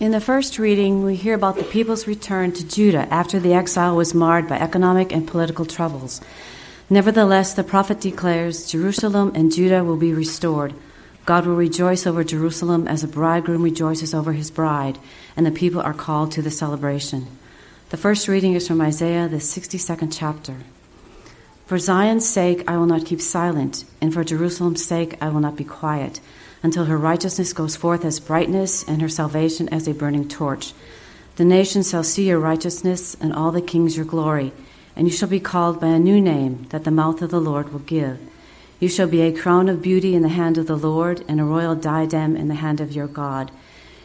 In the first reading, we hear about the people's return to Judah after the exile was marred by economic and political troubles. Nevertheless, the prophet declares Jerusalem and Judah will be restored. God will rejoice over Jerusalem as a bridegroom rejoices over his bride, and the people are called to the celebration. The first reading is from Isaiah, the 62nd chapter. For Zion's sake, I will not keep silent, and for Jerusalem's sake, I will not be quiet until her righteousness goes forth as brightness and her salvation as a burning torch. The nations shall see your righteousness and all the kings your glory, and you shall be called by a new name that the mouth of the Lord will give. You shall be a crown of beauty in the hand of the Lord, and a royal diadem in the hand of your God.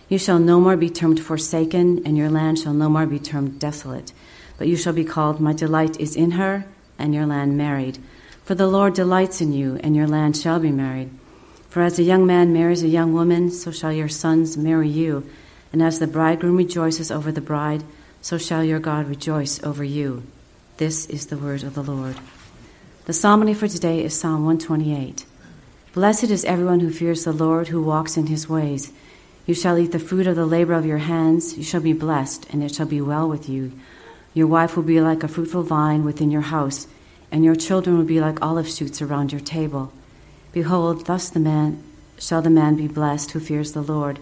You shall no more be termed forsaken, and your land shall no more be termed desolate. But you shall be called, My delight is in her, and your land married. For the Lord delights in you, and your land shall be married. For as a young man marries a young woman, so shall your sons marry you. And as the bridegroom rejoices over the bride, so shall your God rejoice over you. This is the word of the Lord. The psalm for today is Psalm 128. Blessed is everyone who fears the Lord, who walks in his ways. You shall eat the fruit of the labor of your hands. You shall be blessed, and it shall be well with you. Your wife will be like a fruitful vine within your house, and your children will be like olive shoots around your table. Behold, thus the man shall the man be blessed who fears the Lord.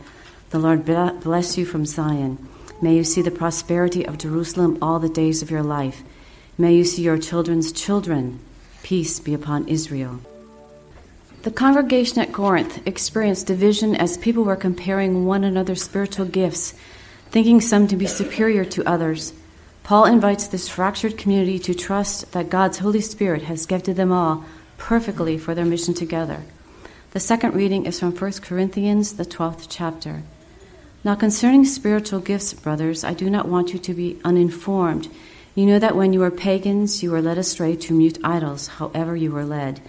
The Lord bless you from Zion. May you see the prosperity of Jerusalem all the days of your life. May you see your children's children. Peace be upon Israel. The congregation at Corinth experienced division as people were comparing one another's spiritual gifts, thinking some to be superior to others. Paul invites this fractured community to trust that God's Holy Spirit has gifted them all perfectly for their mission together. The second reading is from 1 Corinthians, the 12th chapter. Now, concerning spiritual gifts, brothers, I do not want you to be uninformed. You know that when you were pagans, you were led astray to mute idols, however you were led.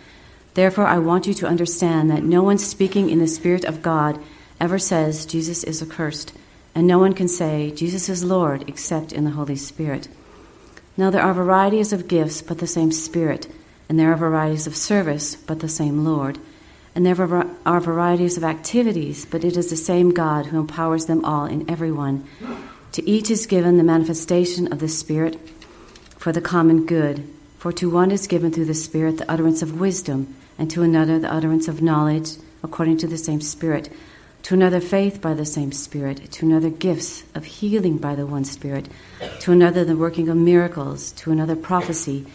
Therefore, I want you to understand that no one speaking in the Spirit of God ever says Jesus is accursed, and no one can say Jesus is Lord except in the Holy Spirit. Now, there are varieties of gifts, but the same Spirit and there are varieties of service, but the same Lord. And there are varieties of activities, but it is the same God who empowers them all in everyone. To each is given the manifestation of the Spirit for the common good. For to one is given through the Spirit the utterance of wisdom, and to another the utterance of knowledge, according to the same Spirit. To another, faith by the same Spirit. To another, gifts of healing by the one Spirit. To another, the working of miracles. To another, prophecy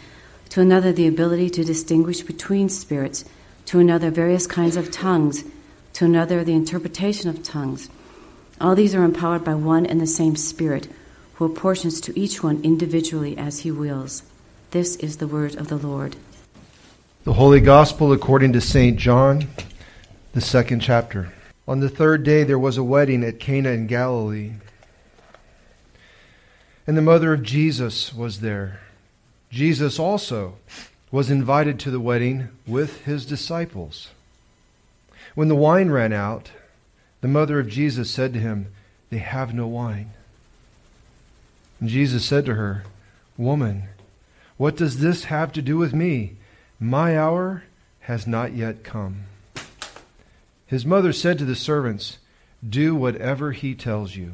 to another the ability to distinguish between spirits, to another various kinds of tongues, to another the interpretation of tongues. All these are empowered by one and the same Spirit, who apportions to each one individually as he wills. This is the word of the Lord. The Holy Gospel according to St. John, the second chapter. On the third day there was a wedding at Cana in Galilee, and the mother of Jesus was there. Jesus also was invited to the wedding with his disciples. When the wine ran out, the mother of Jesus said to him, They have no wine. And Jesus said to her, Woman, what does this have to do with me? My hour has not yet come. His mother said to the servants, Do whatever he tells you.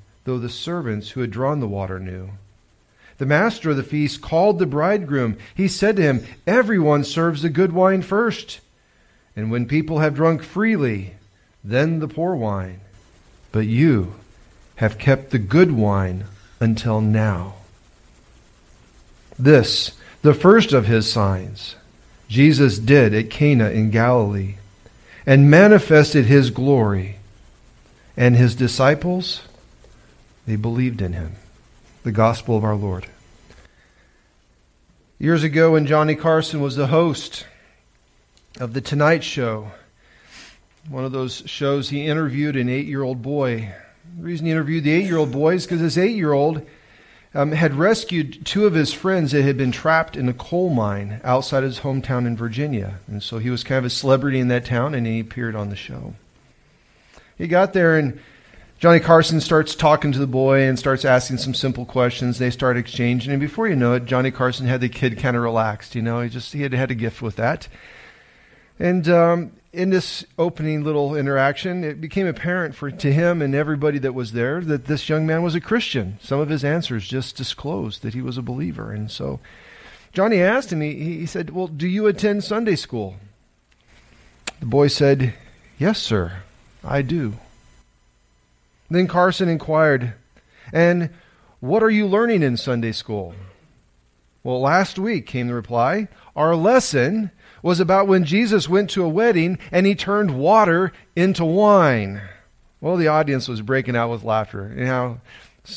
though the servants who had drawn the water knew. The master of the feast called the bridegroom. He said to him, Everyone serves the good wine first, and when people have drunk freely, then the poor wine. But you have kept the good wine until now. This, the first of his signs, Jesus did at Cana in Galilee, and manifested his glory, and his disciples they believed in him. The gospel of our Lord. Years ago, when Johnny Carson was the host of The Tonight Show, one of those shows, he interviewed an eight year old boy. The reason he interviewed the eight year old boy is because this eight year old um, had rescued two of his friends that had been trapped in a coal mine outside his hometown in Virginia. And so he was kind of a celebrity in that town, and he appeared on the show. He got there, and Johnny Carson starts talking to the boy and starts asking some simple questions. They start exchanging, and before you know it, Johnny Carson had the kid kind of relaxed. You know, he just he had had a gift with that. And um, in this opening little interaction, it became apparent for to him and everybody that was there that this young man was a Christian. Some of his answers just disclosed that he was a believer. And so Johnny asked him, he, he said, Well, do you attend Sunday school? The boy said, Yes, sir, I do. Then Carson inquired, And what are you learning in Sunday school? Well, last week came the reply. Our lesson was about when Jesus went to a wedding and he turned water into wine. Well, the audience was breaking out with laughter. You know how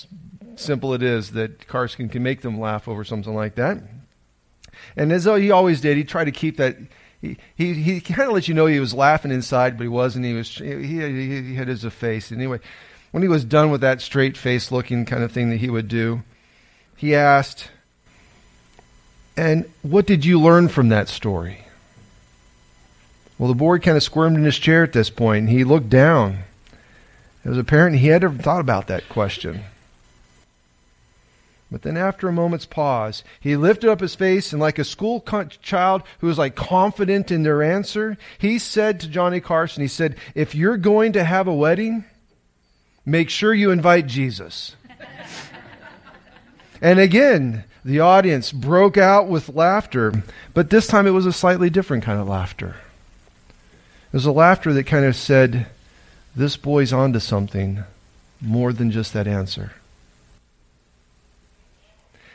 simple it is that Carson can make them laugh over something like that. And as he always did, he tried to keep that. He, he, he kind of let you know he was laughing inside, but he wasn't. He was he, he, he had his face. Anyway, when he was done with that straight face looking kind of thing that he would do, he asked, And what did you learn from that story? Well, the boy kind of squirmed in his chair at this point, and he looked down. It was apparent he had never thought about that question. But then, after a moment's pause, he lifted up his face, and like a school child who was like confident in their answer, he said to Johnny Carson, he said, If you're going to have a wedding, make sure you invite Jesus. and again, the audience broke out with laughter, but this time it was a slightly different kind of laughter. It was a laughter that kind of said, This boy's onto something more than just that answer.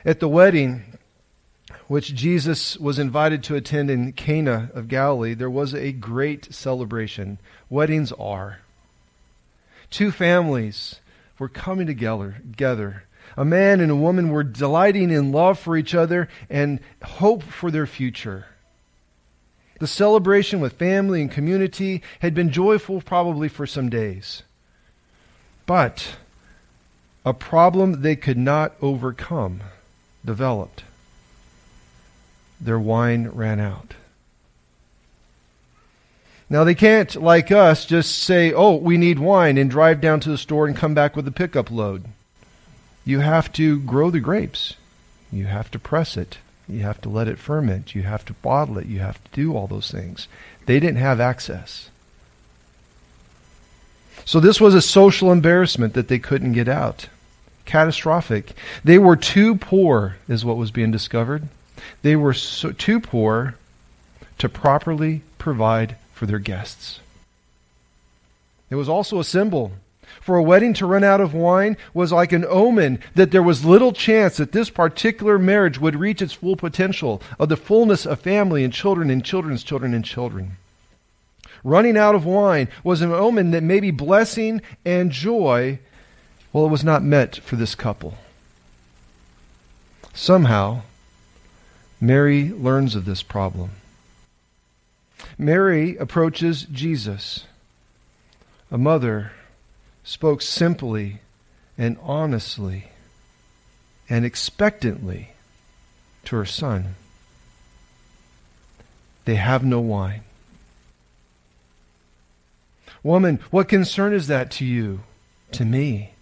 At the wedding, which Jesus was invited to attend in Cana of Galilee, there was a great celebration. Weddings are. Two families were coming together, together. A man and a woman were delighting in love for each other and hope for their future. The celebration with family and community had been joyful probably for some days. But a problem they could not overcome developed. Their wine ran out. Now, they can't, like us, just say, oh, we need wine, and drive down to the store and come back with a pickup load. You have to grow the grapes, you have to press it, you have to let it ferment. You have to bottle it. You have to do all those things. They didn't have access. So this was a social embarrassment that they couldn't get out. Catastrophic. They were too poor, is what was being discovered. They were so, too poor to properly provide for their guests. It was also a symbol for a wedding to run out of wine was like an omen that there was little chance that this particular marriage would reach its full potential of the fullness of family and children and children's children and children. Running out of wine was an omen that maybe blessing and joy, well, it was not meant for this couple. Somehow, Mary learns of this problem. Mary approaches Jesus, a mother spoke simply and honestly and expectantly to her son. They have no wine. Woman, what concern is that to you? To me?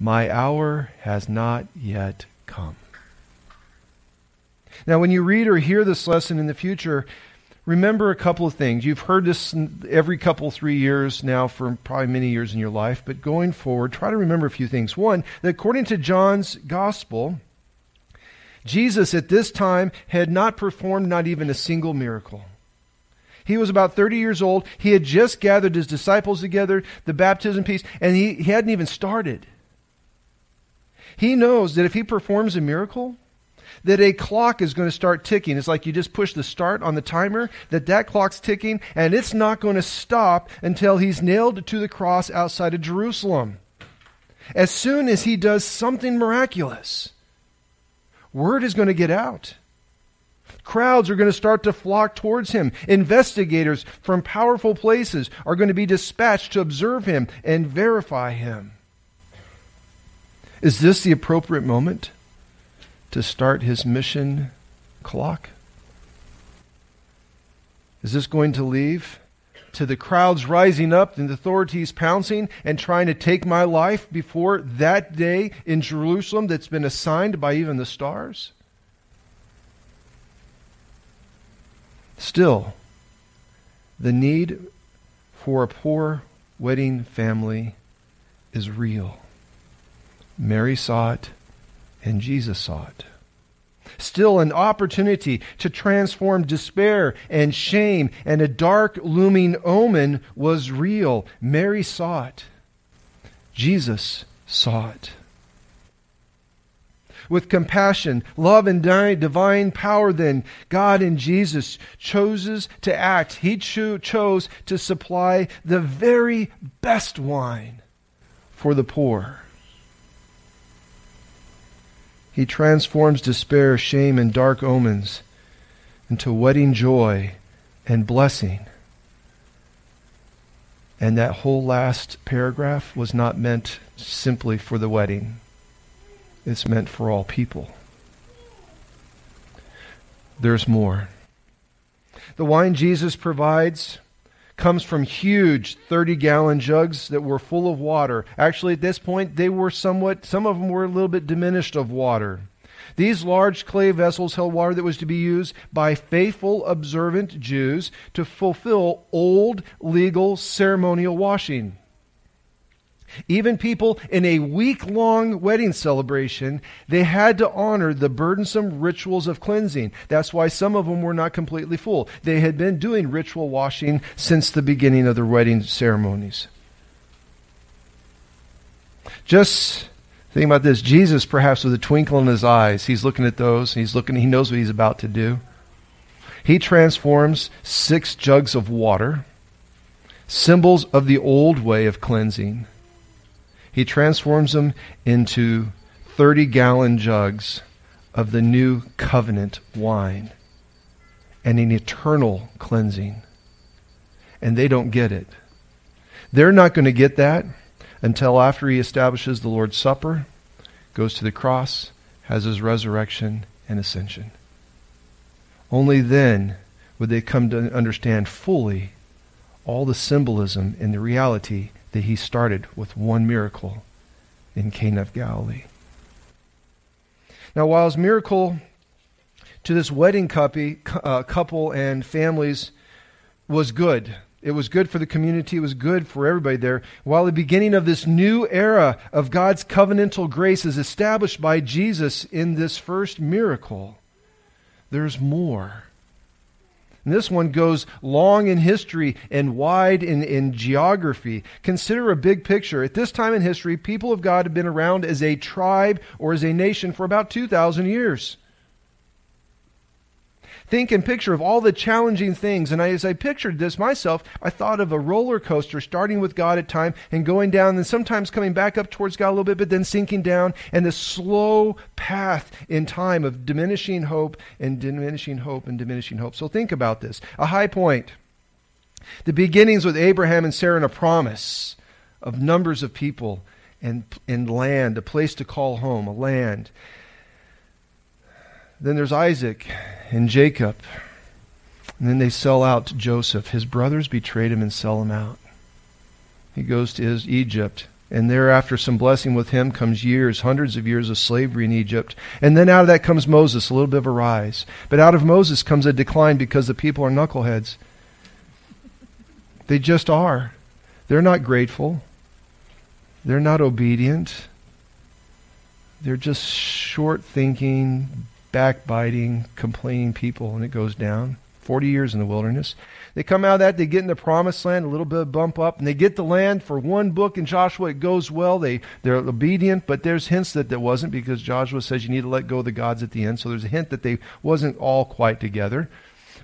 My hour has not yet come. Now, when you read or hear this lesson in the future, remember a couple of things. You've heard this every couple, three years now for probably many years in your life, but going forward, try to remember a few things. One, that according to John's gospel, Jesus at this time had not performed not even a single miracle. He was about 30 years old. He had just gathered his disciples together, the baptism piece, and he, he hadn't even started. He knows that if he performs a miracle, that a clock is going to start ticking. It's like you just push the start on the timer, that that clock's ticking, and it's not going to stop until he's nailed to the cross outside of Jerusalem. As soon as he does something miraculous, word is going to get out. Crowds are going to start to flock towards him. Investigators from powerful places are going to be dispatched to observe him and verify him. Is this the appropriate moment to start his mission clock? Is this going to leave to the crowds rising up and the authorities pouncing and trying to take my life before that day in Jerusalem that's been assigned by even the stars? Still, the need for a poor wedding family is real. Mary saw it, and Jesus saw it. Still, an opportunity to transform despair and shame and a dark looming omen was real. Mary saw it. Jesus saw it. With compassion, love, and divine power, then, God in Jesus chooses to act. He cho- chose to supply the very best wine for the poor. He transforms despair, shame, and dark omens into wedding joy and blessing. And that whole last paragraph was not meant simply for the wedding, it's meant for all people. There's more. The wine Jesus provides comes from huge 30 gallon jugs that were full of water. Actually, at this point, they were somewhat, some of them were a little bit diminished of water. These large clay vessels held water that was to be used by faithful, observant Jews to fulfill old legal ceremonial washing. Even people in a week long wedding celebration, they had to honor the burdensome rituals of cleansing. That's why some of them were not completely full. They had been doing ritual washing since the beginning of their wedding ceremonies. Just think about this Jesus, perhaps with a twinkle in his eyes, he's looking at those, he's looking, he knows what he's about to do. He transforms six jugs of water, symbols of the old way of cleansing he transforms them into 30 gallon jugs of the new covenant wine and an eternal cleansing. And they don't get it. They're not going to get that until after he establishes the Lord's Supper, goes to the cross, has his resurrection and ascension. Only then would they come to understand fully all the symbolism and the reality that he started with one miracle in Cana of Galilee. Now, while his miracle to this wedding uh, couple and families was good, it was good for the community. It was good for everybody there. While the beginning of this new era of God's covenantal grace is established by Jesus in this first miracle, there's more. And this one goes long in history and wide in, in geography. Consider a big picture. At this time in history, people of God have been around as a tribe or as a nation for about 2,000 years think and picture of all the challenging things. And as I pictured this myself, I thought of a roller coaster starting with God at time and going down, and sometimes coming back up towards God a little bit, but then sinking down, and the slow path in time of diminishing hope and diminishing hope and diminishing hope. So think about this. A high point. The beginnings with Abraham and Sarah and a promise of numbers of people and, and land, a place to call home, a land. Then there's Isaac and Jacob. And then they sell out to Joseph. His brothers betrayed him and sell him out. He goes to his Egypt. And thereafter, some blessing with him comes years, hundreds of years of slavery in Egypt. And then out of that comes Moses, a little bit of a rise. But out of Moses comes a decline because the people are knuckleheads. They just are. They're not grateful. They're not obedient. They're just short thinking, backbiting, complaining people, and it goes down. 40 years in the wilderness. They come out of that, they get in the promised land, a little bit of bump up, and they get the land for one book in Joshua. It goes well. They, they're obedient, but there's hints that it wasn't because Joshua says you need to let go of the gods at the end. So there's a hint that they wasn't all quite together.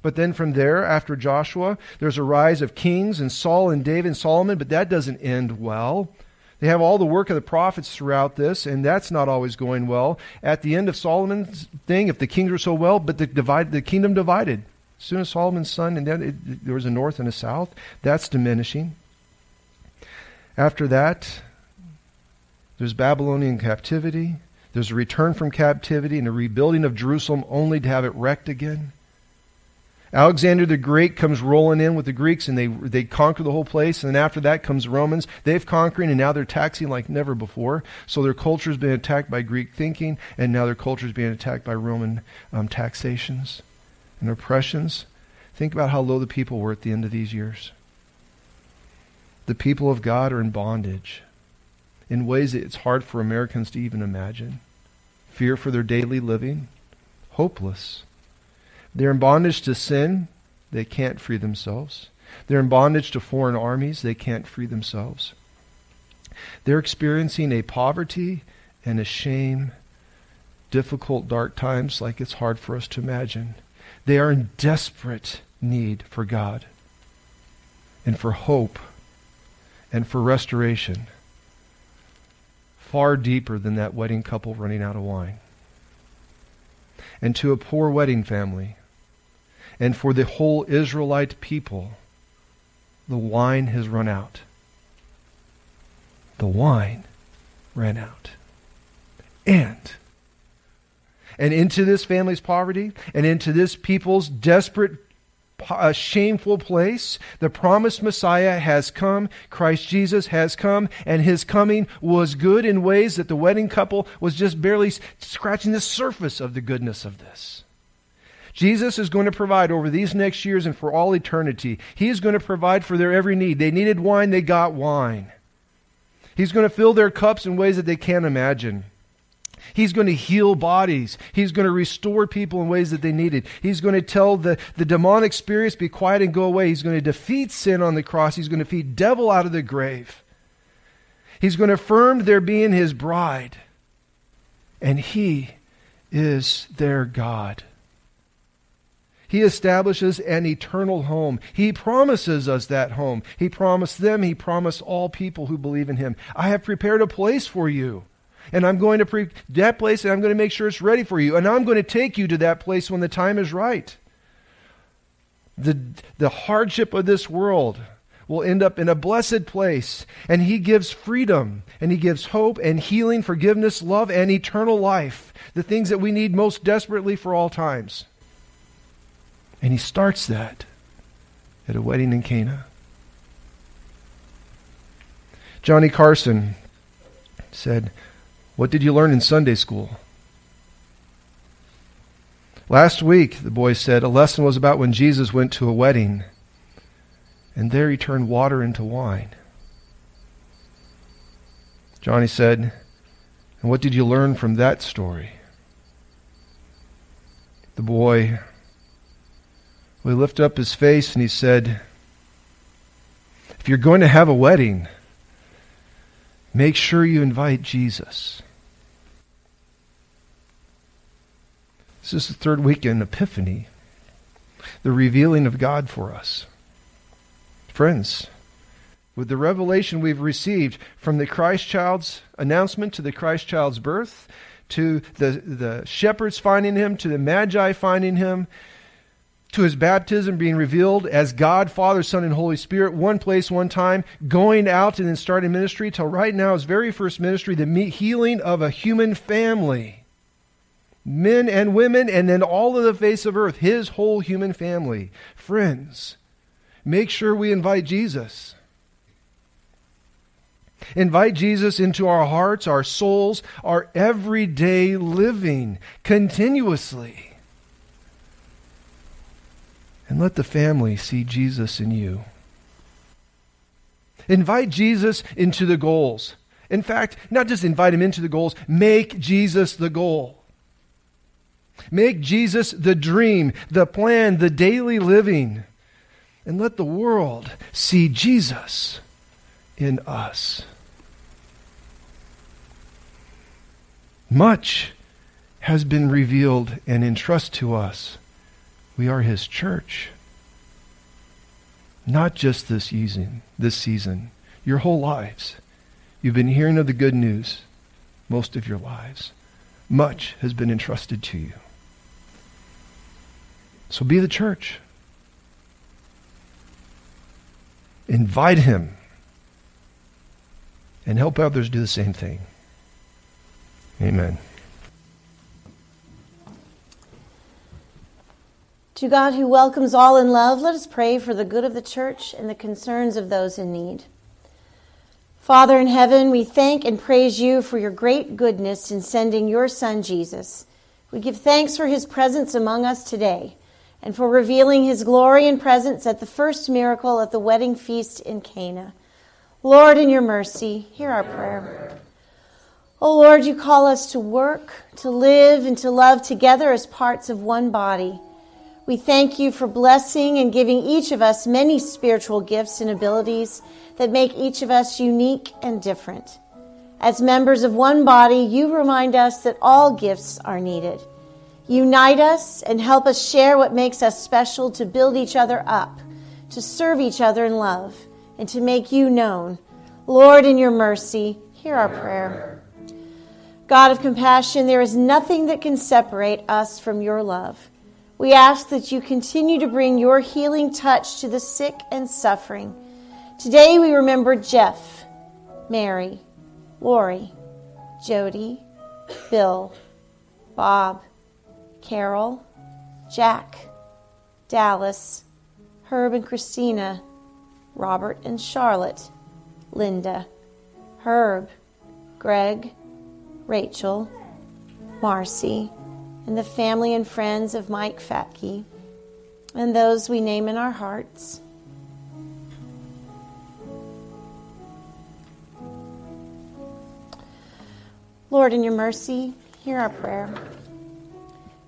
But then from there, after Joshua, there's a rise of kings and Saul and David and Solomon, but that doesn't end well. They have all the work of the prophets throughout this, and that's not always going well. At the end of Solomon's thing, if the kings were so well, but the, divide, the kingdom divided. As soon as Solomon's son, and then it, there was a north and a south, that's diminishing. After that, there's Babylonian captivity. There's a return from captivity and a rebuilding of Jerusalem only to have it wrecked again. Alexander the Great comes rolling in with the Greeks and they, they conquer the whole place. And then after that comes Romans. They've conquering and now they're taxing like never before. So their culture has been attacked by Greek thinking and now their culture is being attacked by Roman um, taxations and oppressions. Think about how low the people were at the end of these years. The people of God are in bondage in ways that it's hard for Americans to even imagine. Fear for their daily living, hopeless they're in bondage to sin. They can't free themselves. They're in bondage to foreign armies. They can't free themselves. They're experiencing a poverty and a shame, difficult, dark times like it's hard for us to imagine. They are in desperate need for God and for hope and for restoration, far deeper than that wedding couple running out of wine. And to a poor wedding family, and for the whole Israelite people, the wine has run out. The wine ran out. And and into this family's poverty and into this people's desperate a uh, shameful place. The promised Messiah has come. Christ Jesus has come, and his coming was good in ways that the wedding couple was just barely scratching the surface of the goodness of this. Jesus is going to provide over these next years and for all eternity. He is going to provide for their every need. They needed wine, they got wine. He's going to fill their cups in ways that they can't imagine. He's going to heal bodies. He's going to restore people in ways that they needed. He's going to tell the, the demonic spirits, be quiet and go away. He's going to defeat sin on the cross. He's going to feed devil out of the grave. He's going to affirm their being his bride. And he is their God. He establishes an eternal home. He promises us that home. He promised them, He promised all people who believe in Him. I have prepared a place for you. And I'm going to pre- that place and I'm going to make sure it's ready for you. And I'm going to take you to that place when the time is right. The, the hardship of this world will end up in a blessed place. And He gives freedom, and He gives hope, and healing, forgiveness, love, and eternal life. The things that we need most desperately for all times. And he starts that at a wedding in Cana. Johnny Carson said, What did you learn in Sunday school? Last week, the boy said, a lesson was about when Jesus went to a wedding, and there he turned water into wine. Johnny said, And what did you learn from that story? The boy we lift up his face and he said, If you're going to have a wedding, make sure you invite Jesus. This is the third week in Epiphany, the revealing of God for us. Friends, with the revelation we've received from the Christ child's announcement to the Christ child's birth, to the, the shepherds finding him, to the magi finding him, to his baptism being revealed as God, Father, Son, and Holy Spirit, one place, one time, going out and then starting ministry till right now his very first ministry, the healing of a human family. Men and women, and then all of the face of earth, his whole human family. Friends, make sure we invite Jesus. Invite Jesus into our hearts, our souls, our everyday living continuously and let the family see Jesus in you. Invite Jesus into the goals. In fact, not just invite him into the goals, make Jesus the goal. Make Jesus the dream, the plan, the daily living. And let the world see Jesus in us. Much has been revealed and entrusted to us we are his church. Not just this season, this season, your whole lives. You've been hearing of the good news most of your lives. Much has been entrusted to you. So be the church. Invite him and help others do the same thing. Amen. To God who welcomes all in love, let us pray for the good of the church and the concerns of those in need. Father in heaven, we thank and praise you for your great goodness in sending your Son Jesus. We give thanks for his presence among us today and for revealing his glory and presence at the first miracle at the wedding feast in Cana. Lord, in your mercy, hear our prayer. O oh Lord, you call us to work, to live, and to love together as parts of one body. We thank you for blessing and giving each of us many spiritual gifts and abilities that make each of us unique and different. As members of one body, you remind us that all gifts are needed. Unite us and help us share what makes us special to build each other up, to serve each other in love, and to make you known. Lord, in your mercy, hear our prayer. God of compassion, there is nothing that can separate us from your love. We ask that you continue to bring your healing touch to the sick and suffering. Today we remember Jeff, Mary, Lori, Jody, Bill, Bob, Carol, Jack, Dallas, Herb and Christina, Robert and Charlotte, Linda, Herb, Greg, Rachel, Marcy, and the family and friends of Mike Fatke, and those we name in our hearts. Lord, in your mercy, hear our prayer.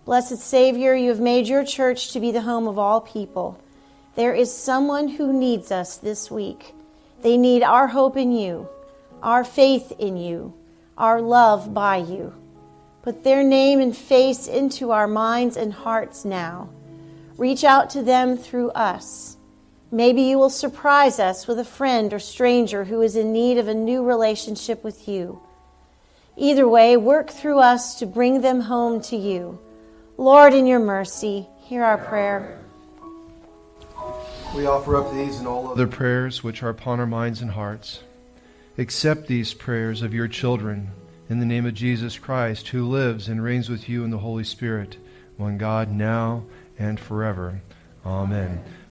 Blessed Savior, you have made your church to be the home of all people. There is someone who needs us this week. They need our hope in you, our faith in you, our love by you. Put their name and face into our minds and hearts now. Reach out to them through us. Maybe you will surprise us with a friend or stranger who is in need of a new relationship with you. Either way, work through us to bring them home to you. Lord, in your mercy, hear our prayer. We offer up these and all other prayers which are upon our minds and hearts. Accept these prayers of your children in the name of Jesus Christ, who lives and reigns with you in the Holy Spirit, one God, now and forever. Amen.